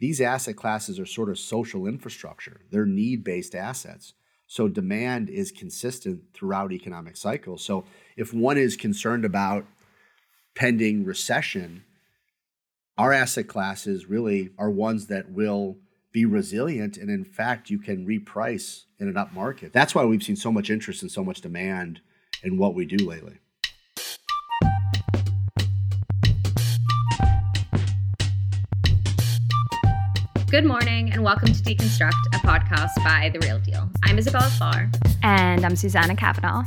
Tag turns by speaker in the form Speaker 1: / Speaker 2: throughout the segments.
Speaker 1: these asset classes are sort of social infrastructure, they're need based assets. So demand is consistent throughout economic cycles. So if one is concerned about pending recession, our asset classes really are ones that will be resilient. And in fact, you can reprice in an up market. That's why we've seen so much interest and so much demand in what we do lately.
Speaker 2: Good morning and welcome to Deconstruct, a podcast by The Real Deal. I'm Isabella Farr.
Speaker 3: And I'm Susanna Cavanaugh.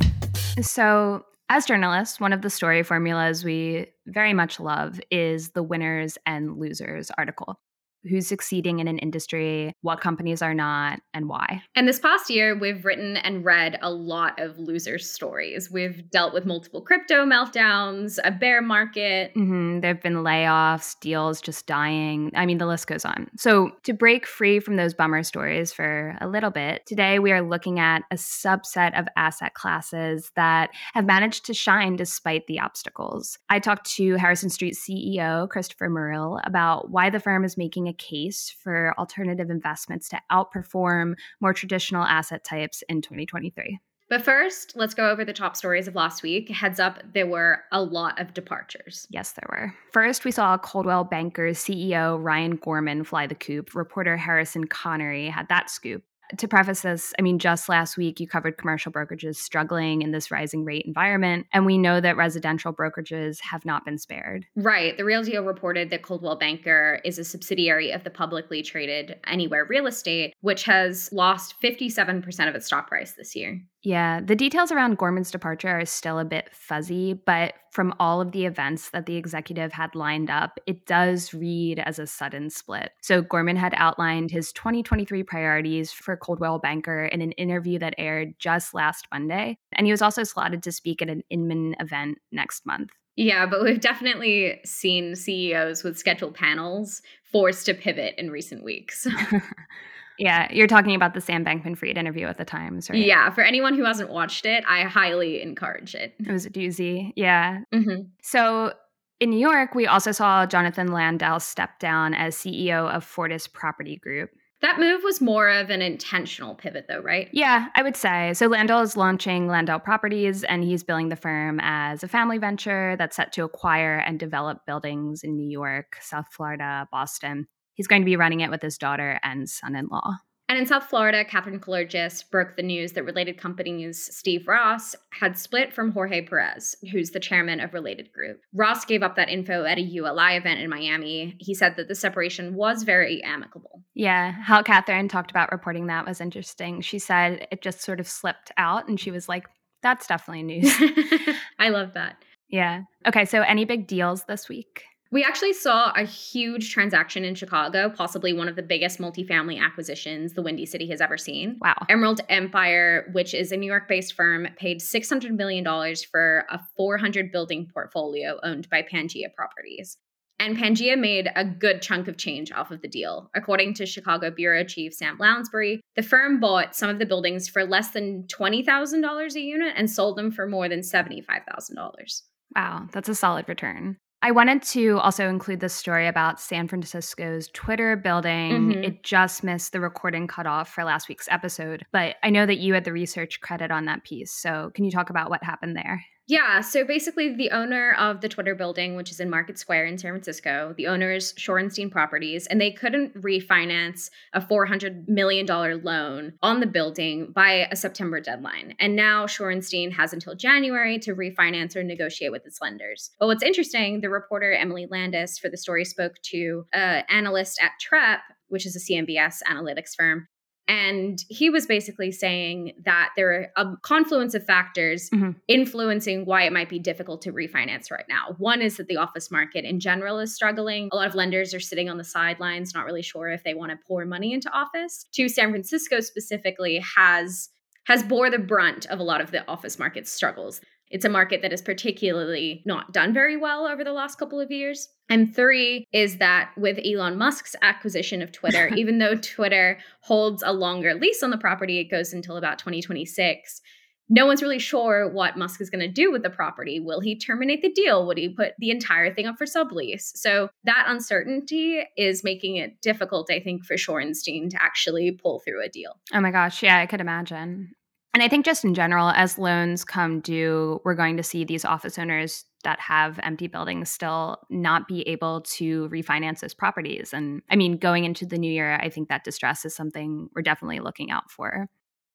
Speaker 3: So, as journalists, one of the story formulas we very much love is the winners and losers article who's succeeding in an industry, what companies are not, and why.
Speaker 2: And this past year, we've written and read a lot of loser stories. We've dealt with multiple crypto meltdowns, a bear market.
Speaker 3: Mm-hmm. There have been layoffs, deals just dying. I mean, the list goes on. So, to break free from those bummer stories for a little bit, today we are looking at a subset of asset classes that have managed to shine despite the obstacles. I talked to Harrison Street CEO Christopher Merrill about why the firm is making a case for alternative investments to outperform more traditional asset types in 2023.
Speaker 2: But first, let's go over the top stories of last week. Heads up, there were a lot of departures.
Speaker 3: Yes, there were. First, we saw Coldwell Banker's CEO Ryan Gorman fly the coop. Reporter Harrison Connery had that scoop to preface this, I mean, just last week you covered commercial brokerages struggling in this rising rate environment. And we know that residential brokerages have not been spared.
Speaker 2: Right. The Real Deal reported that Coldwell Banker is a subsidiary of the publicly traded Anywhere Real Estate, which has lost 57% of its stock price this year.
Speaker 3: Yeah, the details around Gorman's departure are still a bit fuzzy, but from all of the events that the executive had lined up, it does read as a sudden split. So Gorman had outlined his 2023 priorities for Coldwell Banker in an interview that aired just last Monday, and he was also slotted to speak at an Inman event next month.
Speaker 2: Yeah, but we've definitely seen CEOs with scheduled panels forced to pivot in recent weeks.
Speaker 3: Yeah, you're talking about the Sam Bankman Fried interview at the Times, right?
Speaker 2: Yeah, for anyone who hasn't watched it, I highly encourage it.
Speaker 3: It was a doozy. Yeah. Mm-hmm. So in New York, we also saw Jonathan Landau step down as CEO of Fortis Property Group.
Speaker 2: That move was more of an intentional pivot, though, right?
Speaker 3: Yeah, I would say. So Landau is launching Landau Properties, and he's billing the firm as a family venture that's set to acquire and develop buildings in New York, South Florida, Boston. He's going to be running it with his daughter and son in law.
Speaker 2: And in South Florida, Katherine Kallergis broke the news that related companies Steve Ross had split from Jorge Perez, who's the chairman of Related Group. Ross gave up that info at a ULI event in Miami. He said that the separation was very amicable.
Speaker 3: Yeah, how Catherine talked about reporting that was interesting. She said it just sort of slipped out, and she was like, that's definitely news.
Speaker 2: I love that.
Speaker 3: Yeah. Okay, so any big deals this week?
Speaker 2: We actually saw a huge transaction in Chicago, possibly one of the biggest multifamily acquisitions the Windy City has ever seen.
Speaker 3: Wow.
Speaker 2: Emerald Empire, which is a New York based firm, paid $600 million for a 400 building portfolio owned by Pangea Properties. And Pangea made a good chunk of change off of the deal. According to Chicago Bureau Chief Sam Lounsberry, the firm bought some of the buildings for less than $20,000 a unit and sold them for more than $75,000.
Speaker 3: Wow, that's a solid return. I wanted to also include this story about San Francisco's Twitter building. Mm-hmm. It just missed the recording cutoff for last week's episode, but I know that you had the research credit on that piece. So, can you talk about what happened there?
Speaker 2: Yeah, so basically, the owner of the Twitter building, which is in Market Square in San Francisco, the owner is Shorenstein Properties, and they couldn't refinance a $400 million loan on the building by a September deadline. And now Shorenstein has until January to refinance or negotiate with its lenders. But what's interesting, the reporter Emily Landis for the story spoke to an analyst at Trepp, which is a CMBS analytics firm, and he was basically saying that there are a confluence of factors mm-hmm. influencing why it might be difficult to refinance right now. One is that the office market in general is struggling. A lot of lenders are sitting on the sidelines, not really sure if they want to pour money into office. Two, San Francisco specifically has has bore the brunt of a lot of the office market struggles. It's a market that has particularly not done very well over the last couple of years. And three is that with Elon Musk's acquisition of Twitter, even though Twitter holds a longer lease on the property, it goes until about 2026. no one's really sure what Musk is going to do with the property. Will he terminate the deal? Would he put the entire thing up for sublease? So that uncertainty is making it difficult, I think, for Shorenstein to actually pull through a deal.
Speaker 3: Oh my gosh. Yeah, I could imagine. And I think just in general, as loans come due, we're going to see these office owners that have empty buildings still not be able to refinance those properties. And I mean, going into the new year, I think that distress is something we're definitely looking out for.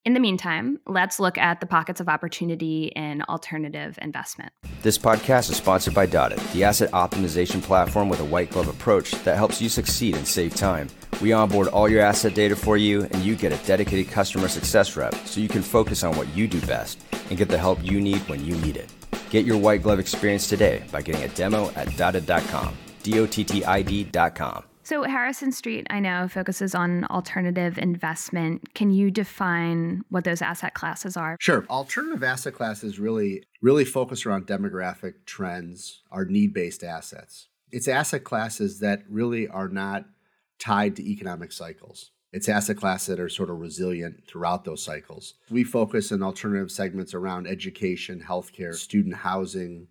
Speaker 3: In the meantime, let's look at the pockets of opportunity in alternative investment.
Speaker 4: This podcast is sponsored by Dottid, the asset optimization platform with a white glove approach that helps you succeed and save time. We onboard all your asset data for you, and you get a dedicated customer success rep so you can focus on what you do best and get the help you need when you need it. Get your white glove experience today by getting a demo at dottid.com. D O T T I D.com.
Speaker 3: So, Harrison Street, I know, focuses on alternative investment. Can you define what those asset classes are?
Speaker 1: Sure. Alternative asset classes really, really focus around demographic trends, are need based assets. It's asset classes that really are not tied to economic cycles. It's asset classes that are sort of resilient throughout those cycles. We focus in alternative segments around education, healthcare, student housing,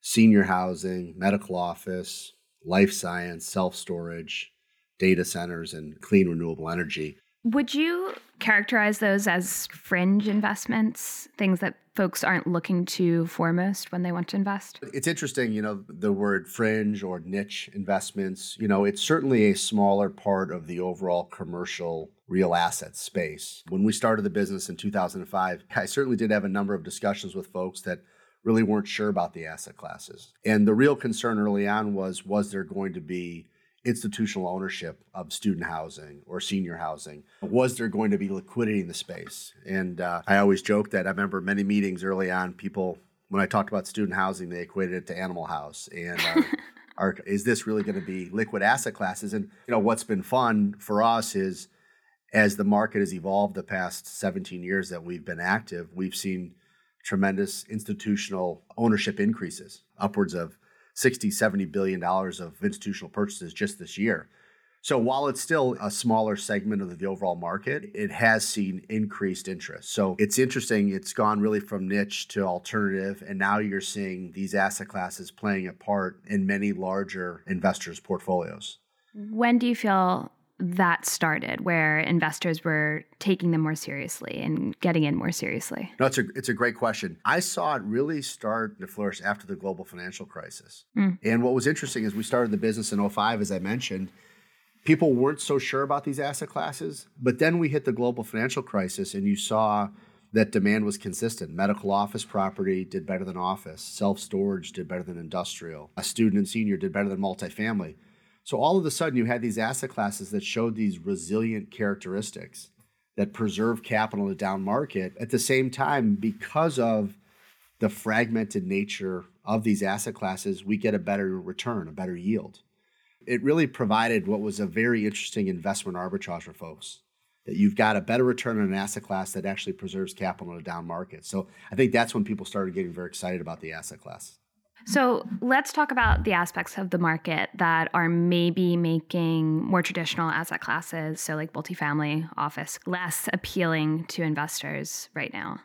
Speaker 1: senior housing, medical office, life science, self storage, data centers, and clean renewable energy.
Speaker 3: Would you characterize those as fringe investments, things that folks aren't looking to foremost when they want to invest?
Speaker 1: It's interesting, you know, the word fringe or niche investments, you know, it's certainly a smaller part of the overall commercial real asset space. When we started the business in 2005, I certainly did have a number of discussions with folks that really weren't sure about the asset classes. And the real concern early on was was there going to be institutional ownership of student housing or senior housing? Was there going to be liquidity in the space? And uh, I always joke that I remember many meetings early on, people, when I talked about student housing, they equated it to Animal House. And uh, are, is this really going to be liquid asset classes? And you know what's been fun for us is as the market has evolved the past 17 years that we've been active, we've seen tremendous institutional ownership increases, upwards of 60, 70 billion dollars of institutional purchases just this year. So while it's still a smaller segment of the overall market, it has seen increased interest. So it's interesting. It's gone really from niche to alternative. And now you're seeing these asset classes playing a part in many larger investors' portfolios.
Speaker 3: When do you feel that started where investors were taking them more seriously and getting in more seriously?
Speaker 1: No, it's a, it's a great question. I saw it really start to flourish after the global financial crisis. Mm. And what was interesting is we started the business in 05, as I mentioned. People weren't so sure about these asset classes, but then we hit the global financial crisis and you saw that demand was consistent. Medical office property did better than office, self storage did better than industrial, a student and senior did better than multifamily. So all of a sudden, you had these asset classes that showed these resilient characteristics that preserve capital in a down market. At the same time, because of the fragmented nature of these asset classes, we get a better return, a better yield. It really provided what was a very interesting investment arbitrage for folks that you've got a better return on an asset class that actually preserves capital in a down market. So I think that's when people started getting very excited about the asset class.
Speaker 3: So let's talk about the aspects of the market that are maybe making more traditional asset classes, so like multifamily office, less appealing to investors right now.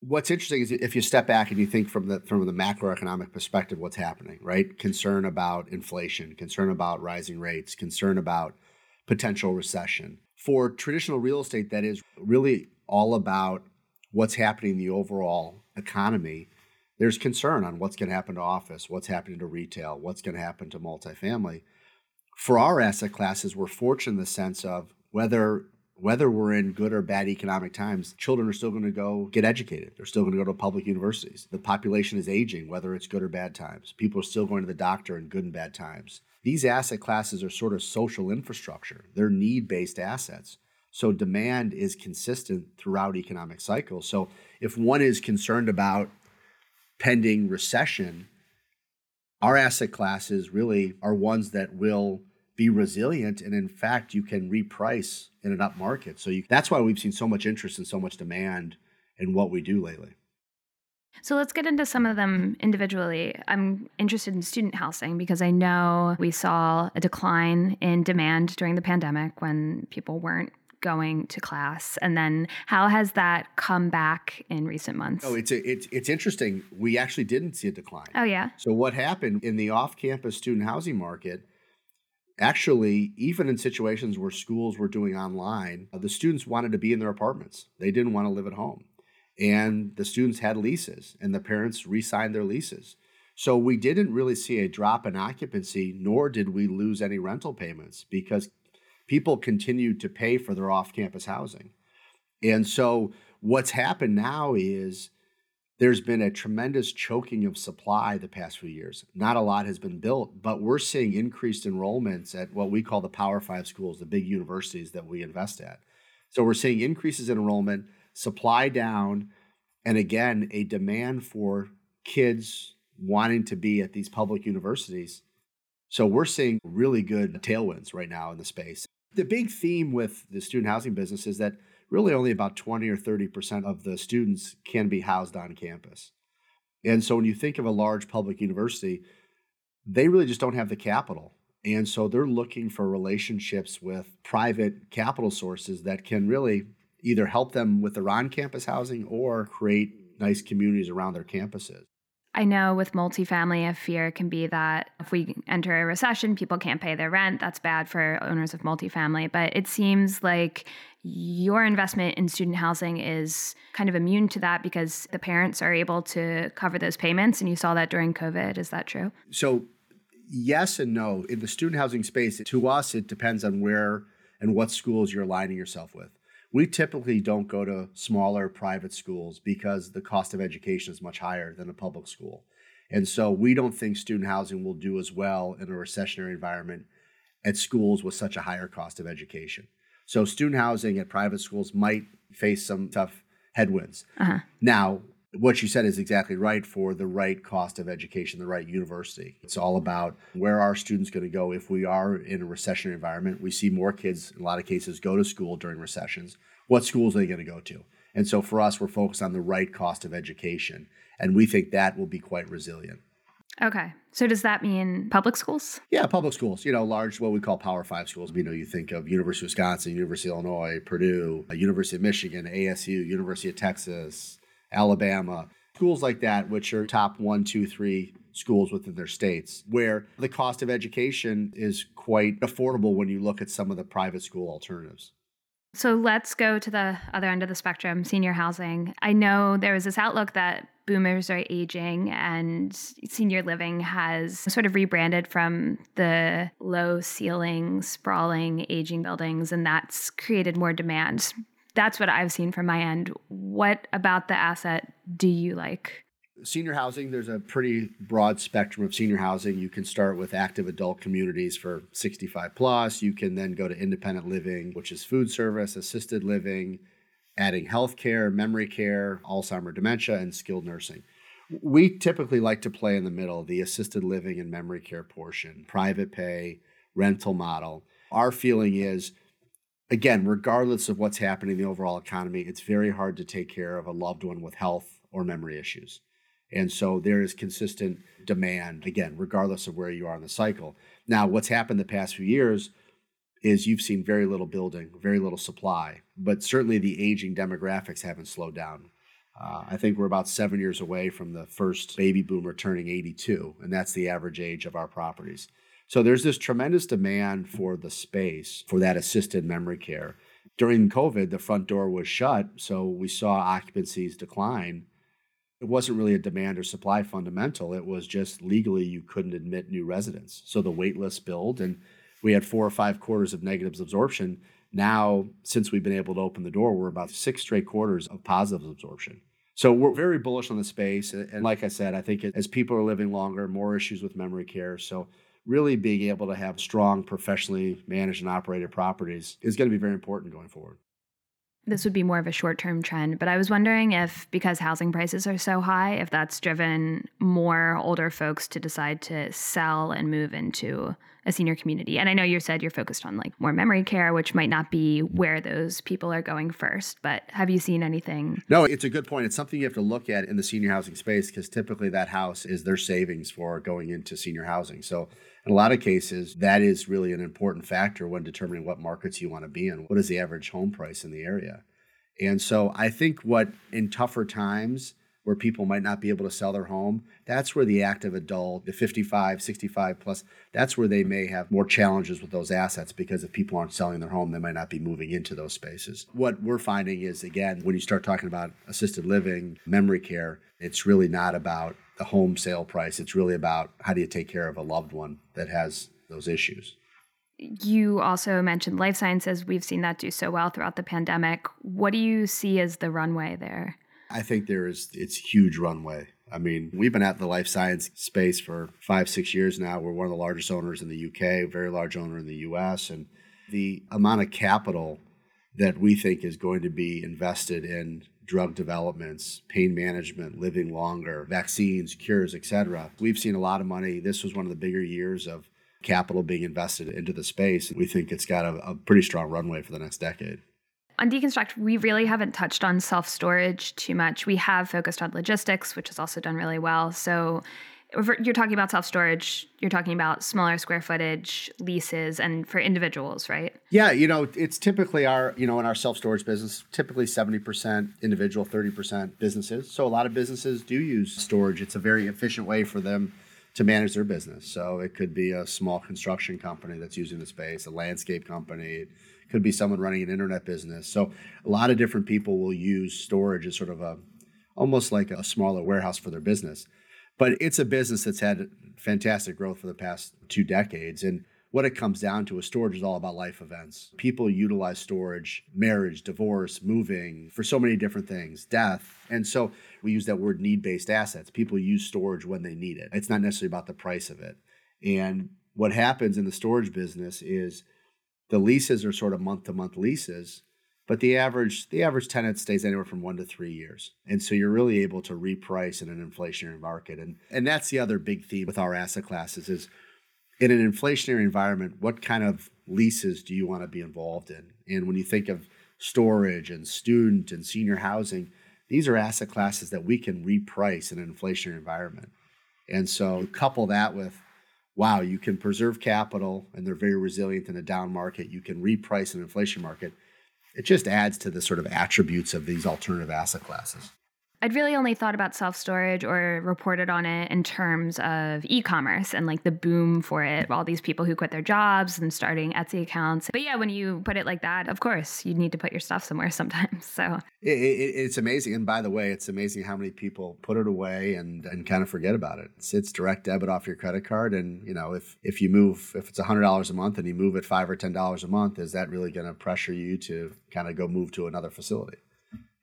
Speaker 1: What's interesting is if you step back and you think from the from the macroeconomic perspective, what's happening, right? Concern about inflation, concern about rising rates, concern about potential recession. For traditional real estate, that is really all about what's happening in the overall economy there's concern on what's going to happen to office, what's happening to retail, what's going to happen to multifamily. For our asset classes, we're fortunate in the sense of whether whether we're in good or bad economic times, children are still going to go get educated. They're still going to go to public universities. The population is aging, whether it's good or bad times. People are still going to the doctor in good and bad times. These asset classes are sort of social infrastructure. They're need-based assets. So demand is consistent throughout economic cycles. So if one is concerned about pending recession, our asset classes really are ones that will be resilient. And in fact you can reprice in an up market. So you, that's why we've seen so much interest and so much demand in what we do lately.
Speaker 3: So let's get into some of them individually. I'm interested in student housing because I know we saw a decline in demand during the pandemic when people weren't going to class? And then how has that come back in recent months?
Speaker 1: Oh, it's a, it's it's interesting. We actually didn't see a decline.
Speaker 3: Oh yeah.
Speaker 1: So what happened in the off-campus student housing market? Actually, even in situations where schools were doing online, uh, the students wanted to be in their apartments. They didn't want to live at home. And the students had leases, and the parents re signed their leases. So we didn't really see a drop in occupancy, nor did we lose any rental payments because people continued to pay for their off campus housing. And so what's happened now is there's been a tremendous choking of supply the past few years. Not a lot has been built, but we're seeing increased enrollments at what we call the Power Five schools, the big universities that we invest at. So we're seeing increases in enrollment, supply down, and again, a demand for kids wanting to be at these public universities. So we're seeing really good tailwinds right now in the space. The big theme with the student housing business is that really only about 20 or 30% of the students can be housed on campus. And so when you think of a large public university, they really just don't have the capital. And so they're looking for relationships with private capital sources that can really either help them with their on campus housing or create nice communities around their campuses.
Speaker 3: I know with multifamily, a fear can be that if we enter a recession, people can't pay their rent. That's bad for owners of multifamily. But it seems like your investment in student housing is kind of immune to that because the parents are able to cover those payments. And you saw that during COVID. Is that true?
Speaker 1: So, yes and no. In the student housing space, to us, it depends on where and what schools you're aligning yourself with. We typically don't go to smaller private schools because the cost of education is much higher than a public school. And so we don't think student housing will do as well in a recessionary environment at schools with such a higher cost of education. So student housing at private schools might face some tough headwinds. Uh-huh. Now, what you said is exactly right for the right cost of education, the right university. It's all about where are students going to go if we are in a recessionary environment. We see more kids, in a lot of cases, go to school during recessions. What schools are they going to go to? And so for us, we're focused on the right cost of education. And we think that will be quite resilient.
Speaker 3: Okay. So does that mean public schools?
Speaker 1: Yeah, public schools. You know, large what we call Power Five schools. You know, you think of University of Wisconsin, University of Illinois, Purdue, University of Michigan, ASU, University of Texas, Alabama, schools like that, which are top one, two, three schools within their states, where the cost of education is quite affordable when you look at some of the private school alternatives.
Speaker 3: So let's go to the other end of the spectrum, senior housing. I know there was this outlook that boomers are aging and senior living has sort of rebranded from the low ceiling, sprawling, aging buildings, and that's created more demand that's what I've seen from my end. What about the asset do you like?
Speaker 1: Senior housing, there's a pretty broad spectrum of senior housing. You can start with active adult communities for 65 plus. You can then go to independent living, which is food service, assisted living, adding healthcare, memory care, Alzheimer dementia, and skilled nursing. We typically like to play in the middle, the assisted living and memory care portion, private pay, rental model. Our feeling is again, regardless of what's happening in the overall economy, it's very hard to take care of a loved one with health or memory issues. And so there is consistent demand, again, regardless of where you are in the cycle. Now, what's happened the past few years is you've seen very little building, very little supply, but certainly the aging demographics haven't slowed down. Uh, I think we're about seven years away from the first baby boomer turning 82, and that's the average age of our properties. So there's this tremendous demand for the space for that assisted memory care. During COVID, the front door was shut, so we saw occupancies decline. It wasn't really a demand or supply fundamental. It was just legally you couldn't admit new residents. So the wait list built, and we had four or five quarters of negative absorption. Now, since we've been able to open the door, we're about six straight quarters of positive absorption. So we're very bullish on the space. And like I said, I think as people are living longer, more issues with memory care. So really being able to have strong, professionally managed and operated properties is going to be very important going forward.
Speaker 3: This would be more of a short term trend, but I was wondering if, because housing prices are so high, if that's driven more older folks to decide to sell and move into a senior community. And I know you said you're focused on like more memory care, which might not be where those people are going first, but have you seen anything?
Speaker 1: No, it's a good point. It's something you have to look at in the senior housing space because typically that house is their savings for going into senior housing. So in a lot of cases, that is really an important factor when determining what markets you want to be in. What is the average home price in the area? And so I think what in tougher times where people might not be able to sell their home, that's where the active adult, the 55, 65 plus, that's where they may have more challenges with those assets because if people aren't selling their home, they might not be moving into those spaces. What we're finding is, again, when you start talking about assisted living, memory care, it's really not about the home sale price. It's really about how do you take care of a loved one that has those issues.
Speaker 3: You also mentioned life sciences. We've seen that do so well throughout the pandemic. What do you see as the runway there?
Speaker 1: I think there is it's huge runway. I mean, we've been at the life science space for five, six years now. We're one of the largest owners in the UK, very large owner in the US. And the amount of capital that we think is going to be invested in drug developments, pain management, living longer, vaccines, cures, etc. We've seen a lot of money. This was one of the bigger years of capital being invested into the space. We think it's got a, a pretty strong runway for the next decade.
Speaker 3: On Deconstruct, we really haven't touched on self storage too much. We have focused on logistics, which has also done really well. So, you're talking about self storage, you're talking about smaller square footage leases and for individuals, right?
Speaker 1: Yeah, you know, it's typically our, you know, in our self storage business, typically 70% individual, 30% businesses. So a lot of businesses do use storage. It's a very efficient way for them to manage their business. So it could be a small construction company that's using the space, a landscape company, it could be someone running an internet business. So a lot of different people will use storage as sort of a almost like a smaller warehouse for their business. But it's a business that's had fantastic growth for the past two decades. And what it comes down to is storage is all about life events. People utilize storage, marriage, divorce, moving, for so many different things, death. And so we use that word need based assets. People use storage when they need it. It's not necessarily about the price of it. And what happens in the storage business is the leases are sort of month to month leases, but the average the average tenant stays anywhere from one to three years, and so you're really able to reprice in an inflationary market, and and that's the other big theme with our asset classes is in an inflationary environment, what kind of leases do you want to be involved in? And when you think of storage and student and senior housing, these are asset classes that we can reprice in an inflationary environment. And so couple that with wow, you can preserve capital and they're very resilient in a down market. You can reprice an inflation market. It just adds to the sort of attributes of these alternative asset classes.
Speaker 3: I'd really only thought about self storage or reported on it in terms of e commerce and like the boom for it, all these people who quit their jobs and starting Etsy accounts. But yeah, when you put it like that, of course, you need to put your stuff somewhere sometimes. So
Speaker 1: it, it, it's amazing. And by the way, it's amazing how many people put it away and, and kind of forget about it. It's, it's direct debit off your credit card. And, you know, if, if you move, if it's $100 a month and you move it five or $10 a month, is that really going to pressure you to kind of go move to another facility?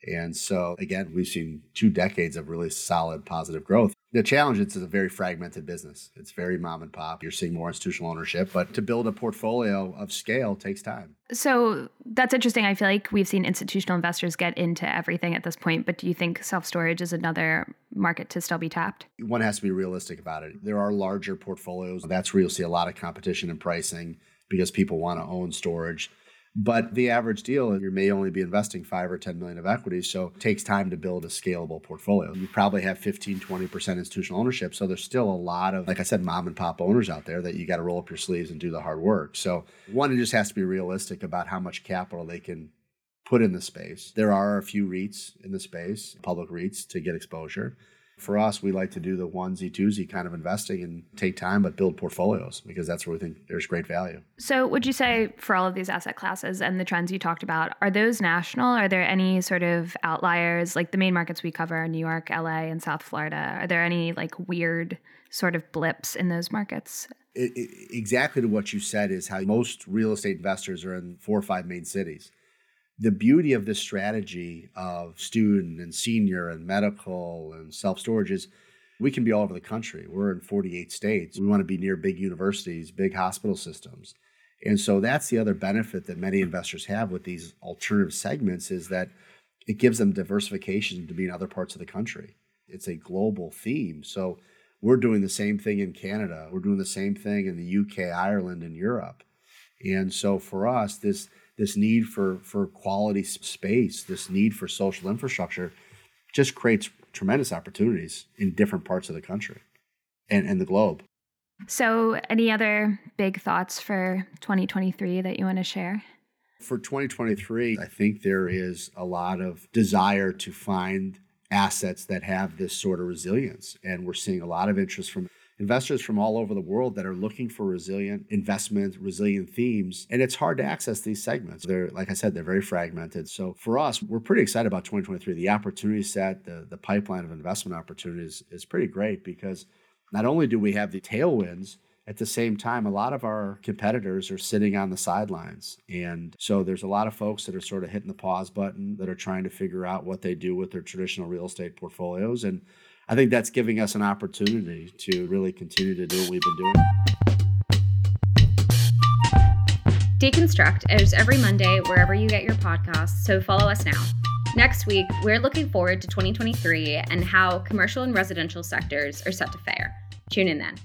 Speaker 1: And so, again, we've seen two decades of really solid positive growth. The challenge is it's a very fragmented business. It's very mom and pop. You're seeing more institutional ownership, but to build a portfolio of scale takes time.
Speaker 3: So that's interesting. I feel like we've seen institutional investors get into everything at this point, but do you think self storage is another market to still be tapped?
Speaker 1: One has to be realistic about it. There are larger portfolios. That's where you'll see a lot of competition and pricing because people want to own storage. But the average deal, you may only be investing five or 10 million of equity. So it takes time to build a scalable portfolio. You probably have 15, 20% institutional ownership. So there's still a lot of, like I said, mom and pop owners out there that you got to roll up your sleeves and do the hard work. So one, it just has to be realistic about how much capital they can put in the space. There are a few REITs in the space, public REITs to get exposure for us, we like to do the onesie twosie kind of investing and take time, but build portfolios because that's where we think there's great value.
Speaker 3: So, would you say for all of these asset classes and the trends you talked about, are those national? Are there any sort of outliers? Like the main markets we cover New York, LA, and South Florida, are there any like weird sort of blips in those markets?
Speaker 1: It, it, exactly to what you said is how most real estate investors are in four or five main cities the beauty of this strategy of student and senior and medical and self storage is we can be all over the country. We're in 48 states. We want to be near big universities, big hospital systems. And so that's the other benefit that many investors have with these alternative segments is that it gives them diversification to be in other parts of the country. It's a global theme. So we're doing the same thing in Canada. We're doing the same thing in the UK, Ireland, and Europe. And so for us, this this need for for quality space, this need for social infrastructure, just creates tremendous opportunities in different parts of the country and, and the globe.
Speaker 3: So, any other big thoughts for 2023 that you want to share?
Speaker 1: For 2023, I think there is a lot of desire to find assets that have this sort of resilience. And we're seeing a lot of interest from investors from all over the world that are looking for resilient investment, resilient themes. And it's hard to access these segments. They're, like I said, they're very fragmented. So for us, we're pretty excited about 2023. The opportunity set, the, the pipeline of investment opportunities is pretty great because not only do we have the tailwinds, at the same time, a lot of our competitors are sitting on the sidelines. And so there's a lot of folks that are sort of hitting the pause button that are trying to figure out what they do with their traditional real estate portfolios. And I think that's giving us an opportunity to really continue to do what we've been doing.
Speaker 2: Deconstruct airs every Monday wherever you get your podcasts, so follow us now. Next week, we're looking forward to 2023 and how commercial and residential sectors are set to fare. Tune in then.